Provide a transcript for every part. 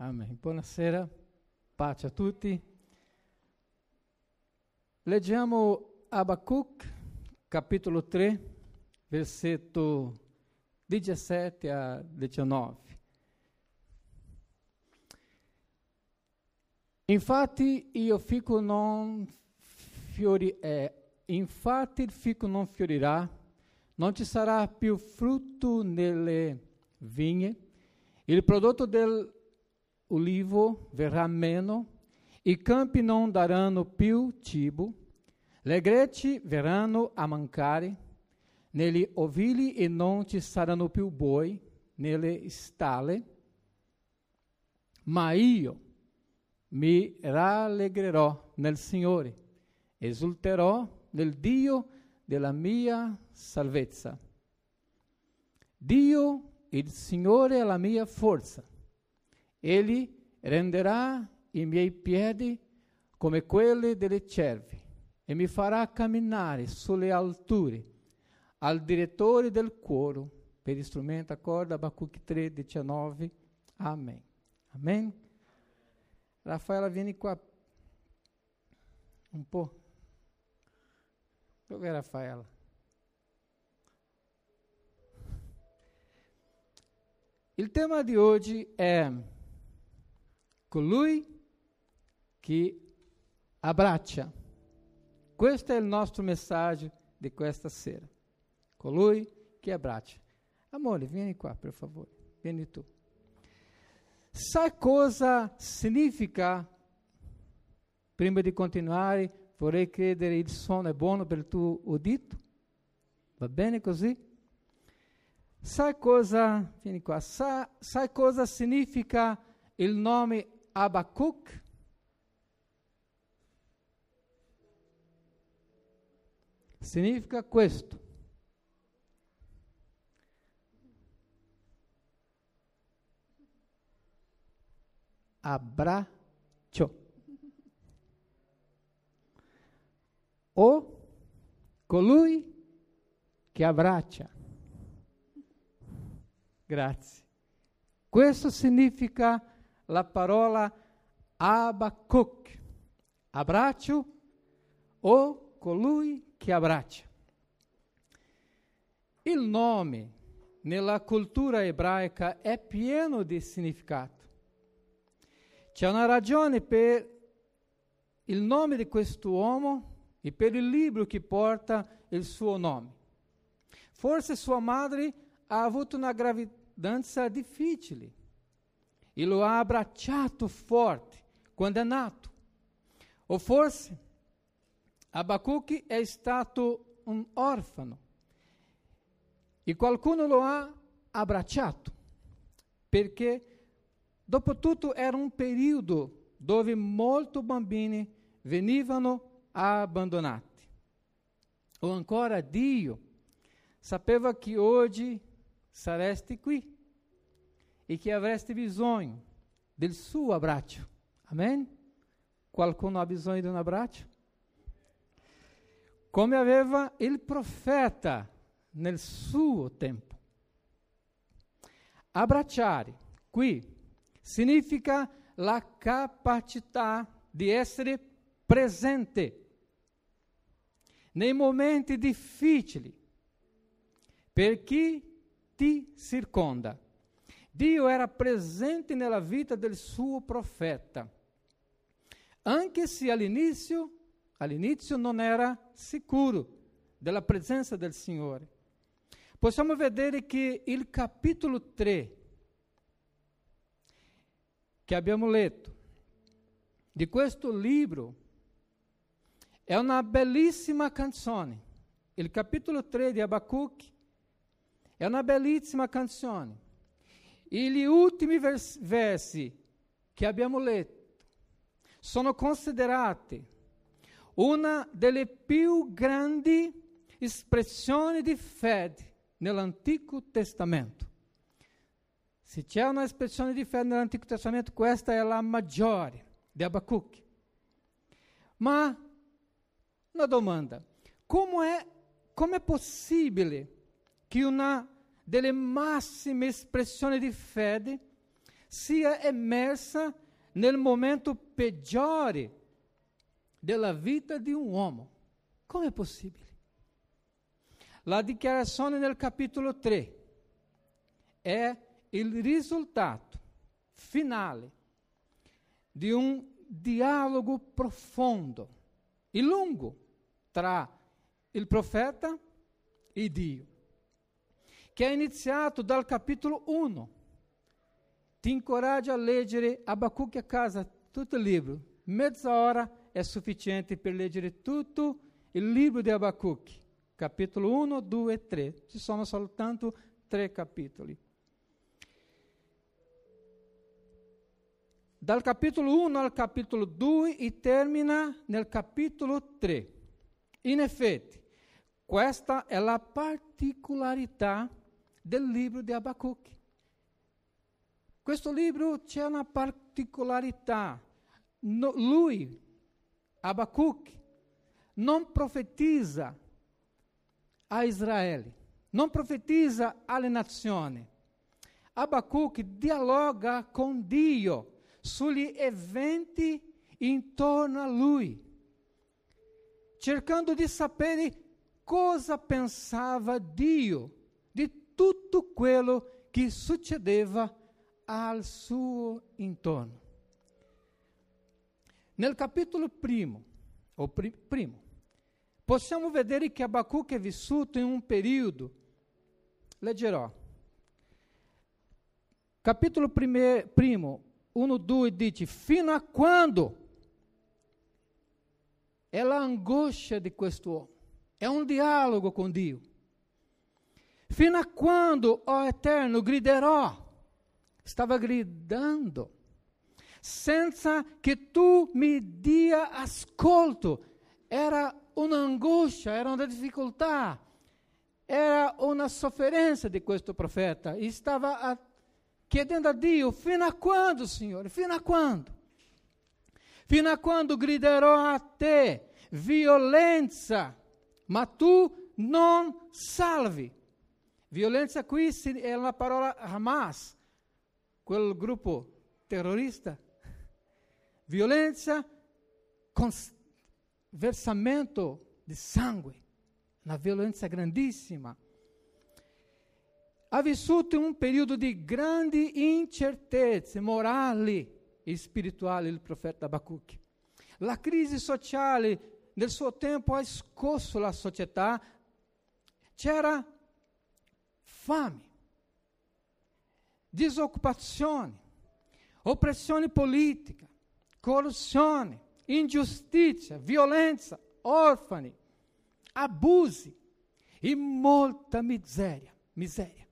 Amen. Buonasera, pace a tutti. Leggiamo Abacuc, capitolo 3, versetto 17 a 19. Infatti io fico non fiori, eh, infatti il fico non fiorirà, non ci sarà più frutto nelle vigne, il prodotto del ulivo verrà meno, i campi non daranno più cibo, le greci verranno a mancare, negli ovili e non ci saranno più boi nelle stalle, ma io mi rallegrerò nel Signore, esulterò nel Dio della mia salvezza. Dio, il Signore, è la mia forza Egli renderà i miei piedi come quelli delle cervi e mi farà camminare sulle alture al direttore del coro per strumento a corda Abacuque 3, 19. Amém. Amém? Rafaela, vieni qua un po'. Dov'è Rafaela? Il tema di oggi è colui che abbraccia. Questo è il nostro messaggio di questa sera. Colui che abbraccia. Amore, vieni qua, per favore. Vieni tu. Sai cosa significa? Prima di continuare, vorrei credere il suono è buono per il tuo udito? Va bene così? Sai cosa, vieni qua, sai, sai cosa significa il nome Abacuc. Significa questo. Abbraccio. O colui che abbraccia. Grazie. Questo significa la parola Abacuc, abbraccio o colui che abbraccia. Il nome nella cultura ebraica è pieno di significato. C'è una ragione per il nome di uomo e per il libro che porta il suo nome. Forse sua madre ha avuto una gravidanza difficile e lo ha abbracciato forte quando è nato. O forse Abacuque è stato un orfano e qualcuno lo ha abbracciato perché dopo tutto era un periodo dove molti bambini venivano abbandonati. O ancora Dio sapeva che oggi sareste qui e che avreste bisogno del suo abbraccio. Amen? Qualcuno ha bisogno di un abbraccio? Come aveva il profeta nel suo tempo. Abbracciare qui significa la capacità di essere presente nei momenti difficili per chi ti circonda. Dio era presente nella vita del suo profeta, anche se all'inizio, all'inizio non era sicuro della presenza del Signore. Possiamo vedere che il capitolo 3 che abbiamo letto di questo libro è una bellissima canzone. Il capitolo 3 di Abacuc è una bellissima canzone e gli ultimi vers- versi che abbiamo letto sono considerati una delle più grandi espressioni di fede nell'Antico Testamento. Se c'è una espressione di fede nell'Antico Testamento, questa è la maggiore di Abacuc. Ma una domanda: come è, come è possibile che una delle massime espressioni di fede sia emersa nel momento peggiore della vita di un uomo. Come è possibile? La dichiarazione nel capitolo 3 è il risultato finale di un dialogo profondo e lungo tra il profeta e Dio, che è iniziato dal capitolo 1. Ti incoraggio a leggere Abacuque a casa, tutto il libro. Mezz'ora è sufficiente per leggere tutto il libro di Abacuque. Capitolo 1, 2 e 3. Ci sono soltanto tre capitoli. Dal capitolo 1 al capitolo 2 e termina nel capitolo 3. In effetti, questa è la particolarità del libro di Abacuque. Questo libro c'è una particolarità. No, lui, Abacuque, non profetizza a Israele, non profetizza alle nazioni. Abacuque dialoga con Dio sugli eventi intorno a lui, cercando di sapere cosa pensava Dio di tutto quello che succedeva al suo intorno. Nel capitolo primo, o pri, primo, possiamo vedere che Abacuque è vissuto in un periodo, leggerò, capitolo prime, primo, 1, 2 dice, fino a quando? È l'angoscia di quest'uomo, è un dialogo con Dio. Fino a quando, ó Eterno, griderò? Stava gridando, senza che tu mi dia ascolto. Era un'angoscia, era una difficoltà, era una sofferenza di questo profeta. E stava a chiedendo a Dio: fino a quando, Signore? Fino a quando? Fino a quando griderò a te violenza, ma tu non salvi. Violenza qui è la parola Hamas, quel gruppo terrorista. Violenza con versamento di sangue, una violenza grandissima ha vissuto un periodo di grandi incertezze morali e spirituali il profeta Abacuque. La crisi sociale del suo tempo ha scosso la società. C'era fame, disoccupazione, oppressione politica, corruzione, ingiustizia, violenza, orfani, abusi e molta miseria. miseria.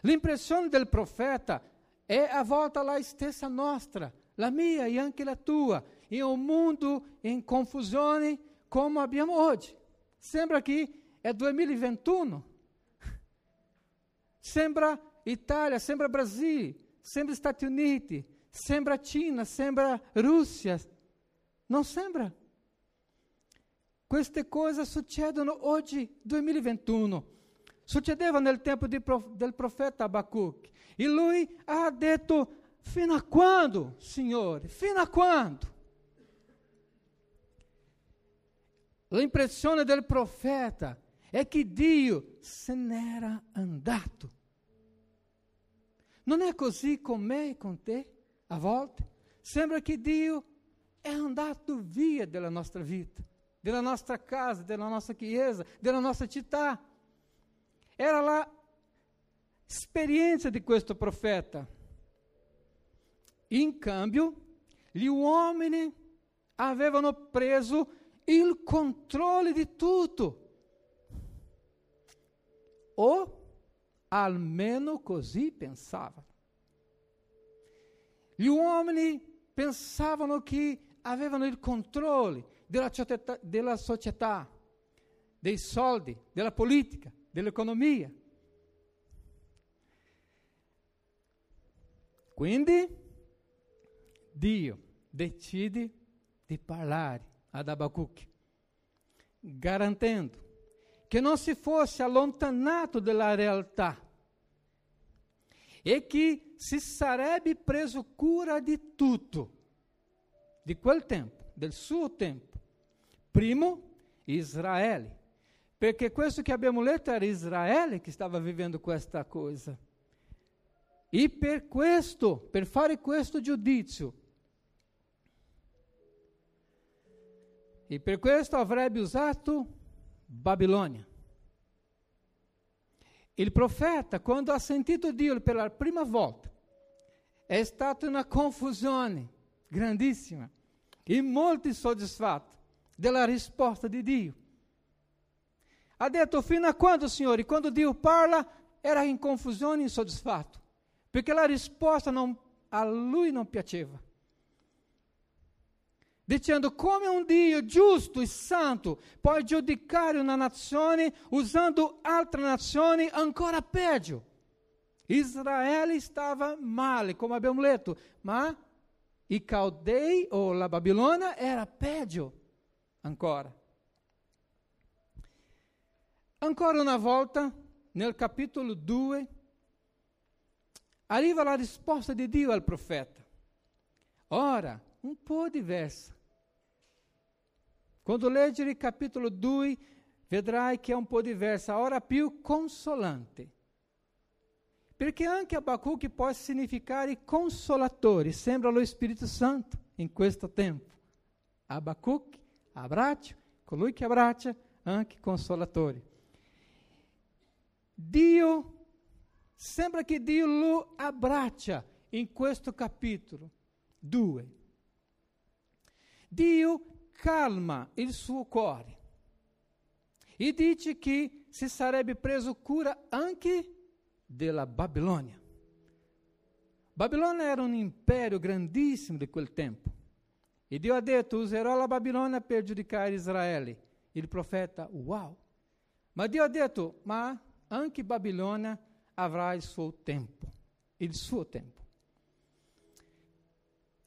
L'impressione del profeta è a volta la stessa nostra, la mia e anche la tua, in un mondo in confusione come abbiamo oggi. Sembra che è 2021. Sembra Itália, sembra Brasil, sembra Stati Uniti, sembra Cina, sembra Russia. Non sembra? Queste cose succedono oggi, 2021. Succedeva nel tempo prof, del profeta Abacuque. E lui ha detto, fino a quando, Signore? Fino a quando? L'impressione del profeta è che Dio se n'era andato. Non è così con me e con te, a volte? Sembra che Dio è andato via della nostra vita, della nostra casa, della nostra chiesa, della nostra città. Era la esperienza di questo profeta. In cambio, gli uomini avevano preso il controllo di tutto. O almeno così pensavano. Gli uomini pensavano che avevano il controllo della società, della società, dei soldi, della politica, dell'economia. Quindi Dio decide di parlare ad Abacuque, garantendo che non si fosse allontanato dalla realtà e che si sarebbe preso cura di tutto, di quel tempo, del suo tempo. Primo, Israele, perché questo che abbiamo letto era Israele che stava vivendo questa cosa. E per questo, per fare questo giudizio, e per questo avrebbe usato Babilônia. Il profeta, quando ha sentito Dio per la prima volta, è stato una confusione grandissima e molto insoddisfatto della risposta di Dio. Ha detto, fino a quando, Signore? Quando Dio parla, era in confusione e insoddisfatto, perché la risposta non, a lui non piaceva dicendo come un Dio giusto e santo può giudicare una nazione usando altre nazioni ancora peggio. Israele stava male, come abbiamo letto, ma i Caldei o la Babilônia era peggio ancora. Ancora una volta, nel capitolo 2, arriva la risposta di Dio al profeta. Ora, un po' diversa. Quando leggere il capitolo 2, vedrai che è un po' diversa, ora più consolante. Perché anche Abacuque può significare consolatore, sembra lo Spirito Santo in questo tempo. Abacuque, abbraccio, colui che abbraccia, anche consolatore. Dio, sembra che Dio lo abbraccia in questo capitolo 2. Dio calma il suo cuore e dice che si sarebbe preso cura anche della Babilônia. Babilônia era un impero grandissimo di quel tempo. E Dio ha detto: userò la Babilônia per giudicare Israele. Il profeta, wow. Ma Dio ha detto: ma anche Babilônia avrà il suo tempo. Il suo tempo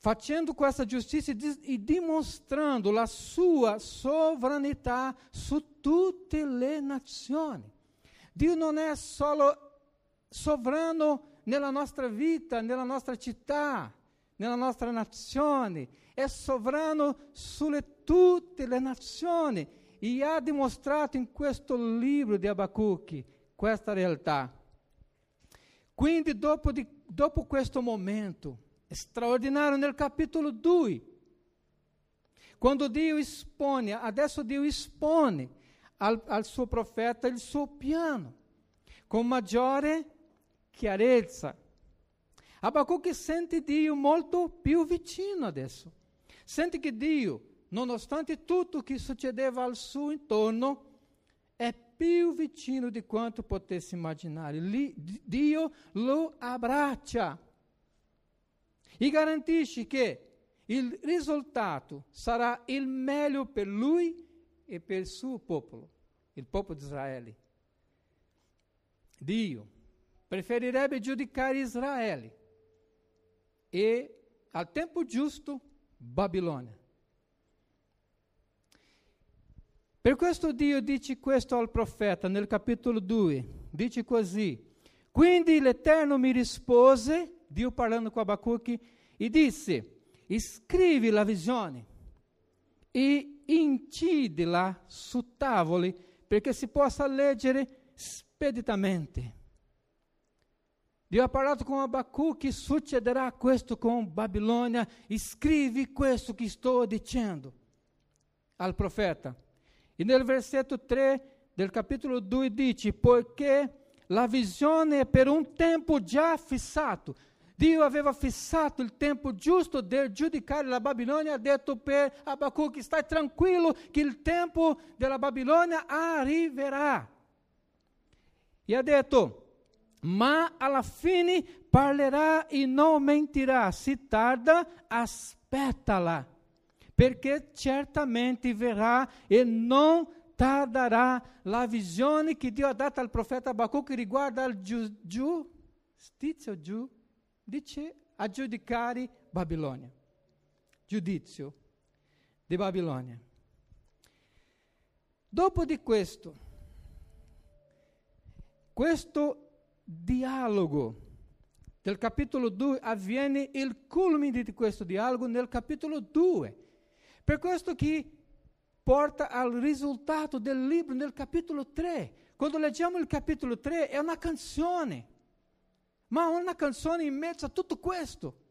facendo questa giustizia e dimostrando la sua sovranità su tutte le nazioni. Dio non è solo sovrano nella nostra vita, nella nostra città, nella nostra nazione, è sovrano sulle tutte le nazioni e ha dimostrato in questo libro di Abacuque questa realtà. Quindi dopo, di, dopo questo momento, straordinario nel capitolo 2. Quando Dio espone, adesso espone al, al suo profeta il suo piano con maggiore chiarezza. Abacuque sente Dio molto più vicino adesso. Sente che Dio, nonostante tutto che succedeva al suo intorno, è più vicino di quanto potesse immaginare. Dio lo abbraccia e garantisce che il risultato sarà il meglio per lui e per il suo popolo, il popolo di Israele. Dio preferirebbe giudicare Israele e al tempo giusto Babilônia. Per questo Dio dice questo al profeta nel capitolo 2, dice così, quindi l'Eterno mi rispose Dio parlando com Abacuque, e disse: Scrivi la visione e incide-la su tavole perché si possa leggere speditamente. Dio ha parlato con Abacuque, succederà questo con Babilônia, scrivi questo che sto dicendo al profeta. E nel versetto 3 del capitolo 2 dice, poiché la visione è per un tempo già fissato, Dio aveva fissato il tempo giusto di giudicare la Babilônia, ha detto per Abacuque, stai tranquillo che il tempo della Babilônia arriverà. E ha detto, ma alla fine parlerà e non mentirà, se tarda, aspettala, perché certamente verrà e non tardarà la visione che Dio ha dato al profeta Abacuque riguarda il giustizia, giu, dice a giudicare Babilônia. Giudizio di Babilônia. Dopo di questo, questo dialogo il capitolo 2 avviene il culmine di questo dialogo nel capitolo 2. Per questo che porta al risultato del libro nel capitolo 3. Quando leggiamo il capitolo 3 è una canzone, ma una canzone in mezzo a tutto questo.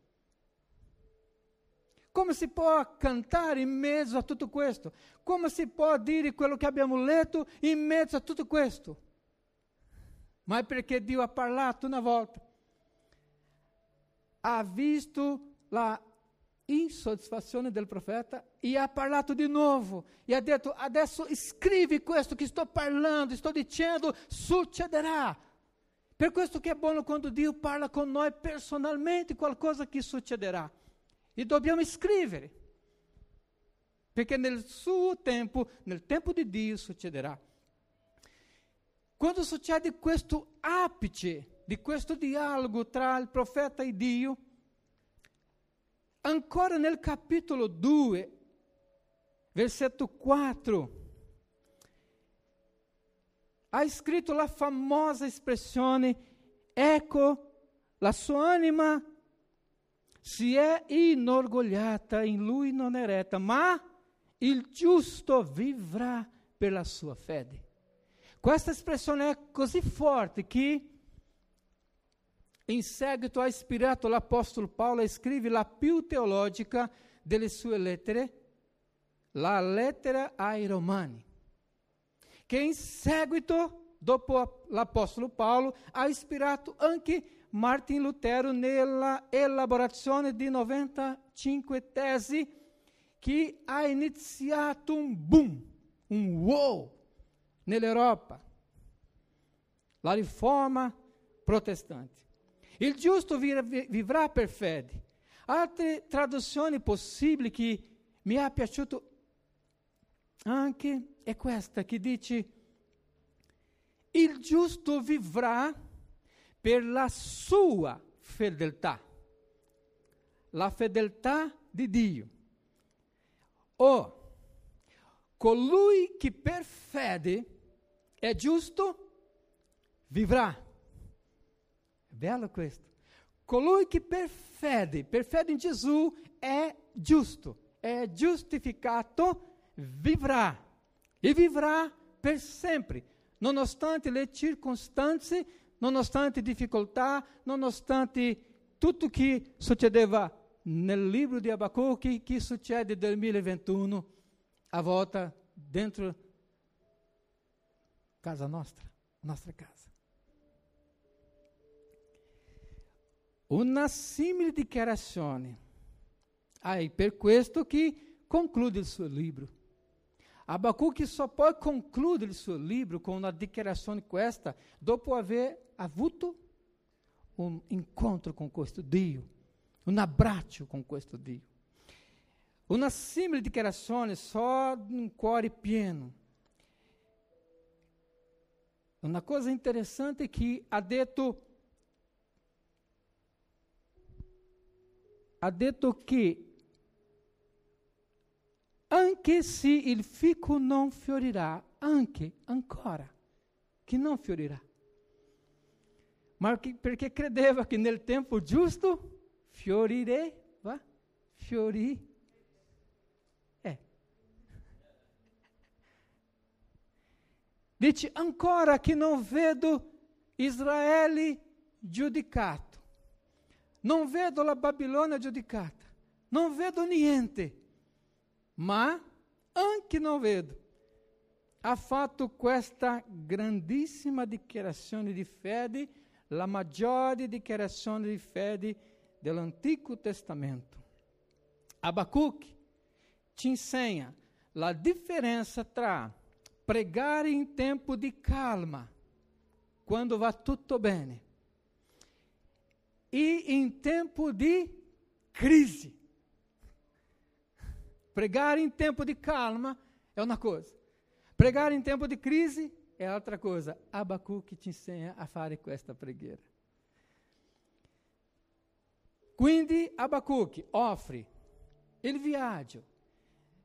Come si può cantare in mezzo a tutto questo? Come si può dire quello che abbiamo letto in mezzo a tutto questo? Ma è perché Dio ha parlato una volta ha visto la insoddisfazione del profeta e ha parlato di nuovo e ha detto adesso scrivi questo che sto parlando, sto dicendo succederà. Per questo che è buono quando Dio parla con noi personalmente qualcosa che succederà. E dobbiamo scrivere. Perché nel suo tempo, nel tempo di Dio succederà. Quando succede questo ápice di questo dialogo tra il profeta e Dio, ancora nel capitolo 2, versetto 4, ha scritto la famosa espressione, ecco, la sua anima si è inorgogliata, in lui non è retta, ma il giusto vivrà per la sua fede. Questa espressione è così forte che in seguito ha ispirato l'Apostolo Paolo a scrivere la più teologica delle sue lettere, la lettera ai Romani, che in seguito, dopo l'Apostolo Paolo, ha ispirato anche Martin Lutero nella elaborazione di 95 tesi che ha iniziato un boom, un wow nell'Europa, la riforma protestante. Il giusto vivrà per fede. Altre traduzioni possibili che mi è piaciuto anche è questa che dice il giusto vivrà per la sua fedeltà, la fedeltà di Dio. O colui che per fede è giusto vivrà Bello questo. Colui che per fede, per fede in Gesù è giusto, è giustificato, vivrà e vivrà per sempre, nonostante le circostanze, nonostante difficoltà, nonostante tutto che succedeva nel libro di Abacuque, che succede nel 2021, a volta dentro casa nostra, nostra casa. una simile dichiarazione. Ah, e per questo che conclude il suo libro. Abacuque só pode concluir il suo libro com uma dichiarazione questa dopo aver avuto um encontro com questo Dio, um abbraccio com questo Dio. Una simile dichiarazione só um cuore pieno. Uma coisa interessante é que ha detto ha detto se il fico non fiorirà, anche, ancora, che non fiorirà. Ma che, perché credeva che nel tempo giusto fiorirebbe, fiorì. Eh. Dice ancora che non vedo Israele giudicato. non vedo la Babilônia giudicata, non vedo niente, ma anche non vedo. Ha fatto questa grandissima dichiarazione di fede, la maggiore dichiarazione di fede dell'Antico Testamento. Abacuque ci insegna la differenza tra pregare in tempo di calma, quando va tutto bene, e em tempo de crise. Pregar em tempo de calma é uma coisa. Pregar em tempo de crise é outra coisa. Abacuque te ensina a fare questa preghiera. Quindi Abacuque offre il viaggio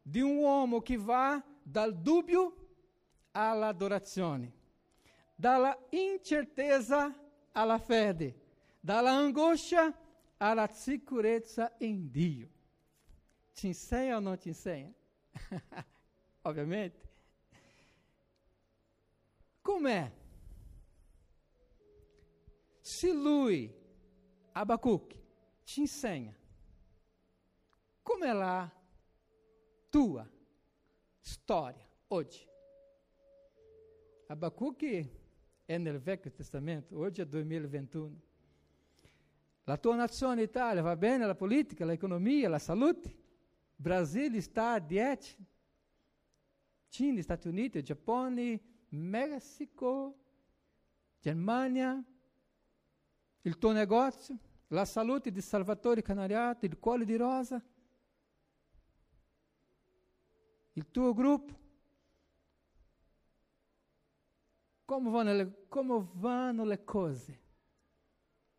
di un uomo che va dal dubbio all'adorazione, dalla incertezza alla fede dall'angoscia alla sicurezza in Dio. Ti insegna o non ti insegna? Ovviamente. Com'è? Se lui, Abacuque, te ensina como é lá tua história hoje. Abacuque é no Velho Testamento, hoje é 2021. La tua nazione Italia va bene la politica, l'economia, la salute? Brasil está a diete? Cina, Stati Uniti, Giappone, Messico, Germania, il tuo negozio, la salute di Salvatore Canariato, il Colle di Rosa, il tuo gruppo. Come vanno le, come vanno le cose?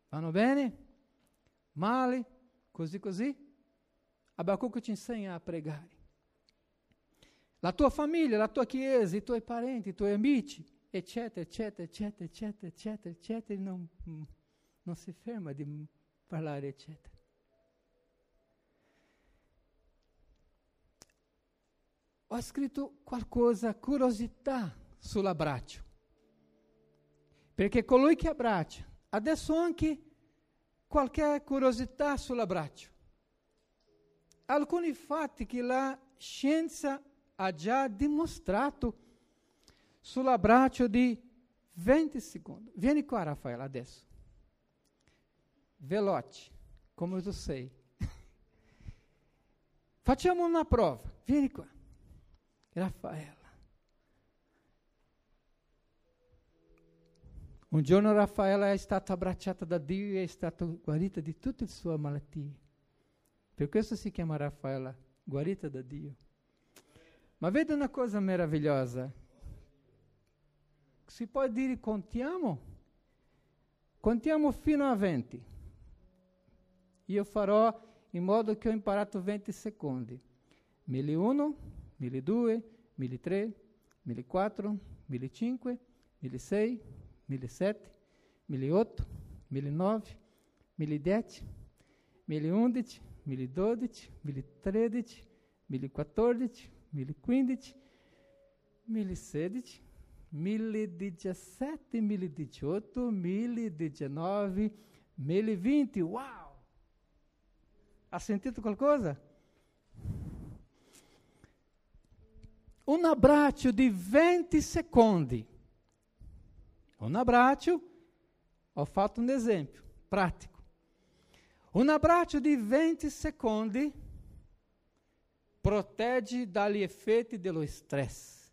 Vanno bene? Male? Così così? Abacuque ti insegna a pregare. La tua famiglia, la tua chiesa, i tuoi parenti, i tuoi amici, eccetera, eccetera, eccetera, eccetera, eccetera, eccetera, non, non si ferma di parlare, eccetera. ho scritto qualcosa, curiosità sull'abbraccio. Perché colui che abbraccia, adesso anche qualche curiosità sull'abbraccio. Alcuni fatti che la scienza ha già dimostrato sull'abbraccio di 20 secondi. Vieni qua, Raffaele, adesso. Veloce, come tu sei. Facciamo una prova. Vieni qua. Raffaella. Un giorno Raffaella è stata abbracciata da Dio e è stata guarita di tutte le sue malattie. Per questo si chiama Raffaella, guarita da Dio. Ma vede una cosa meravigliosa. Si può dire contiamo? Contiamo fino a 20. Io farò in modo che ho imparato 20 secondi. 1001, 1002, 1003, 1004, 1005, 1006, 1007, 1008, 1009, 1010, 1011, 1012, 1013, 1014, 1015, 1016, 1017, 1018, 1019, 1020. Uau! Ha sentito qualcosa? un abbraccio di 20 secondi. Un abbraccio, ho fatto un esempio pratico. Un abbraccio di 20 secondi protegge dagli effetti dello stress.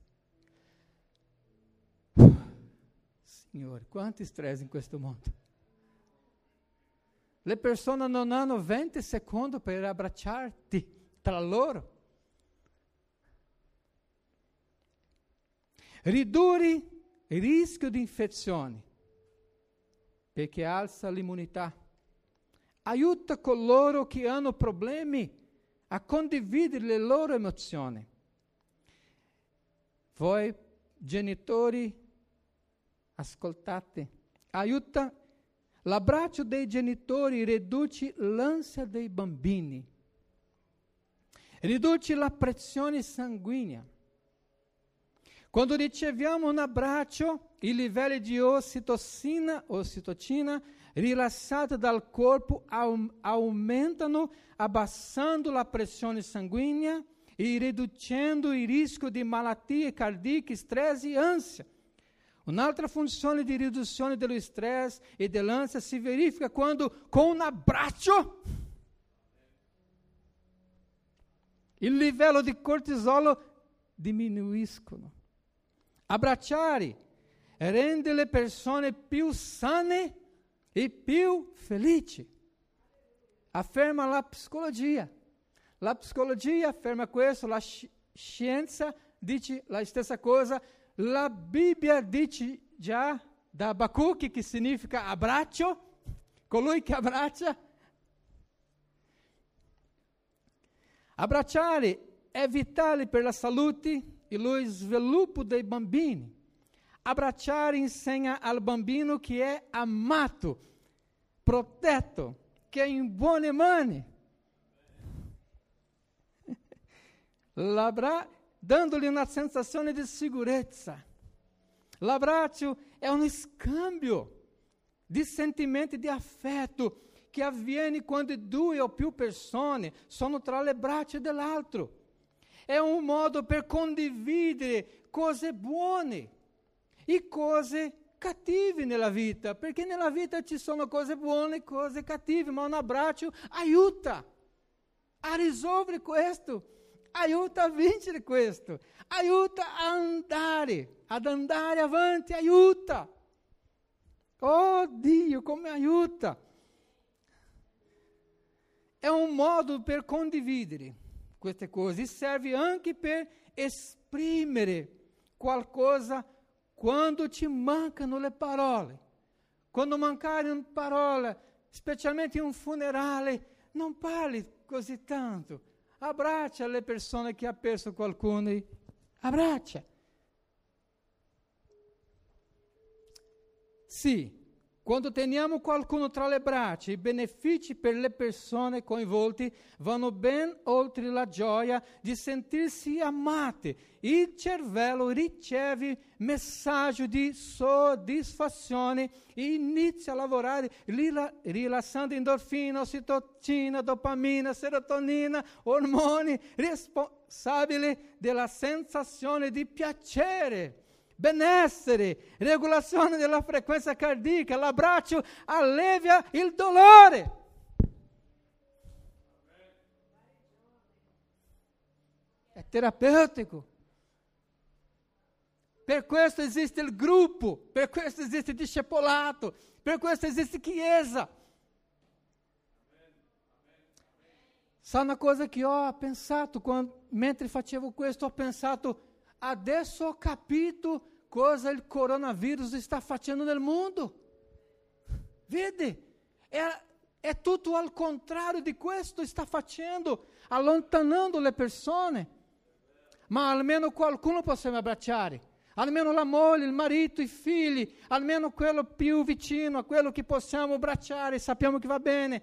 Signore, quanto stress in questo mondo. Le persone non hanno 20 secondi per abbracciarti tra loro. Ridurre il rischio di infezioni, perché alza l'immunità. Aiuta coloro che hanno problemi a condividere le loro emozioni. Voi genitori, ascoltate, aiuta l'abbraccio dei genitori, riduce l'ansia dei bambini, riduce la pressione sanguigna, quando riceviamo un abbraccio, i livelli di ossitocina, ossitocina rilassati dal corpo aumentano, abbassando la pressione sanguigna e riducendo il rischio di malattie cardiache, stress e ansia. Un'altra funzione di riduzione dello stress e dell'ansia si verifica quando, con un abbraccio, il livello di cortisolo diminuiscono. Abbracciare rende le persone più sane e più felici. Afferma la psicologia. La psicologia afferma questo, la scienza dice la stessa cosa, la Bibbia dice già da Abacuque, che significa abbraccio, colui che abbraccia. Abbracciare è vitale per la salute e lo sviluppo dei bambini. Abbracciare insegna al bambino che è amato protetto, che è in buone mani. L'abra- dando-lhe una sensazione di sicurezza. L'abbraccio è uno scambio di sentimenti di affetto che avviene quando due o più persone sono tra le braccia dell'altro. È un modo per condividere cose buone e cose cattive nella vita, perché nella vita ci sono cose buone e cose cattive, ma un abbraccio aiuta a risolvere questo, aiuta a vincere questo, aiuta a andare, ad andare avanti, aiuta. Oh Dio, come aiuta! È un modo per condividere queste cose e serve anche per esprimere qualcosa quando ti mancano le parole. Quando mancare parole, specialmente in un funerale, non parli così tanto. Abbraccia le persone che ha perso qualcuno. Abbraccia. Sì, quando teniamo qualcuno tra le braccia, i benefici per le persone coinvolte vanno ben oltre la gioia di sentirsi amate. Il cervello riceve messaggio di soddisfazione e inizia a lavorare rilassando endorfina, oxitocina, dopamina, serotonina, ormoni responsabili della sensazione di piacere benessere, regolazione della frequenza cardiaca, l'abbraccio allevia il dolore. È terapeutico. Per questo esiste il gruppo, per questo esiste il discepolato, per questo esiste chiesa. Sa una cosa che ho pensato quando, mentre facevo questo, ho pensato, adesso capito cosa il coronavirus sta facendo nel mondo. Vede, è, è tutto al contrario di questo sta facendo, allontanando le persone. Ma almeno qualcuno possiamo abbracciare, almeno la moglie, il marito, i figli, almeno quello più vicino a quello che possiamo abbracciare, sappiamo che va bene.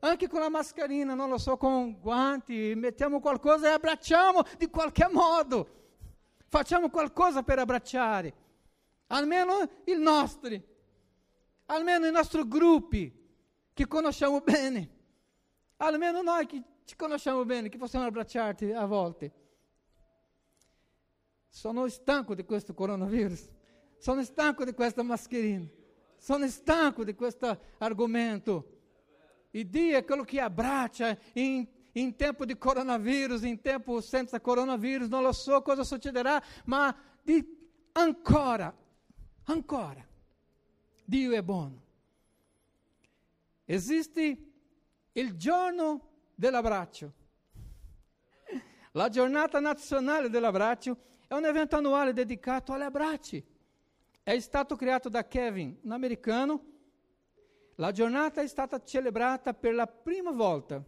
Anche con la mascherina, non lo so, con guanti, mettiamo qualcosa e abbracciamo di qualche modo. Facciamo qualcosa per abbracciare, almeno i nostri, almeno i nostri gruppi che conosciamo bene, almeno noi che ci conosciamo bene, che possiamo abbracciarti a volte. Sono stanco di questo coronavirus, sono stanco di questa mascherina, sono stanco di questo argomento. Il Dio è quello che abbraccia in in tempo di coronavírus, in tempo senza coronavírus, non lo so cosa succederà, ma di ancora, ancora, Dio è buono. Esiste il giorno dell'abbraccio. La giornata nazionale dell'abbraccio è un evento annuale dedicato agli abbracci. È stato creato da Kevin, un americano. La giornata è stata celebrata per la prima volta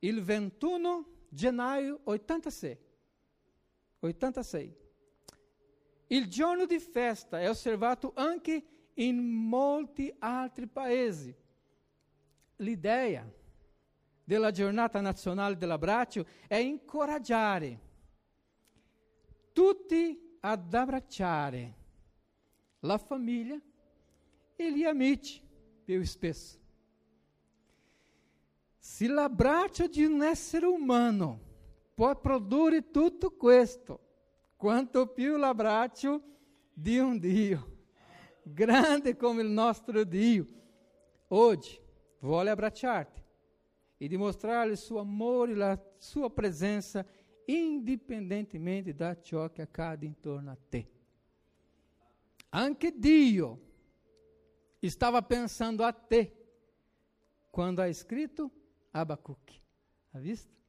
il 21 gennaio 86. 86. Il giorno di festa è osservato anche in molti altri paesi. L'idea della giornata nazionale dell'abbraccio è incoraggiare tutti ad abbracciare la famiglia e gli amici più spesso. Se l'abbraccio di un essere umano può produrre tutto questo, quanto più l'abbraccio di un Dio, grande come il nostro Dio, oggi vuole abbracciarti e dimostrare il suo amore e la sua presenza indipendentemente da ciò che accade intorno a te. Anche Dio stava pensando a te quando ha scritto Abacuque. Ha visto?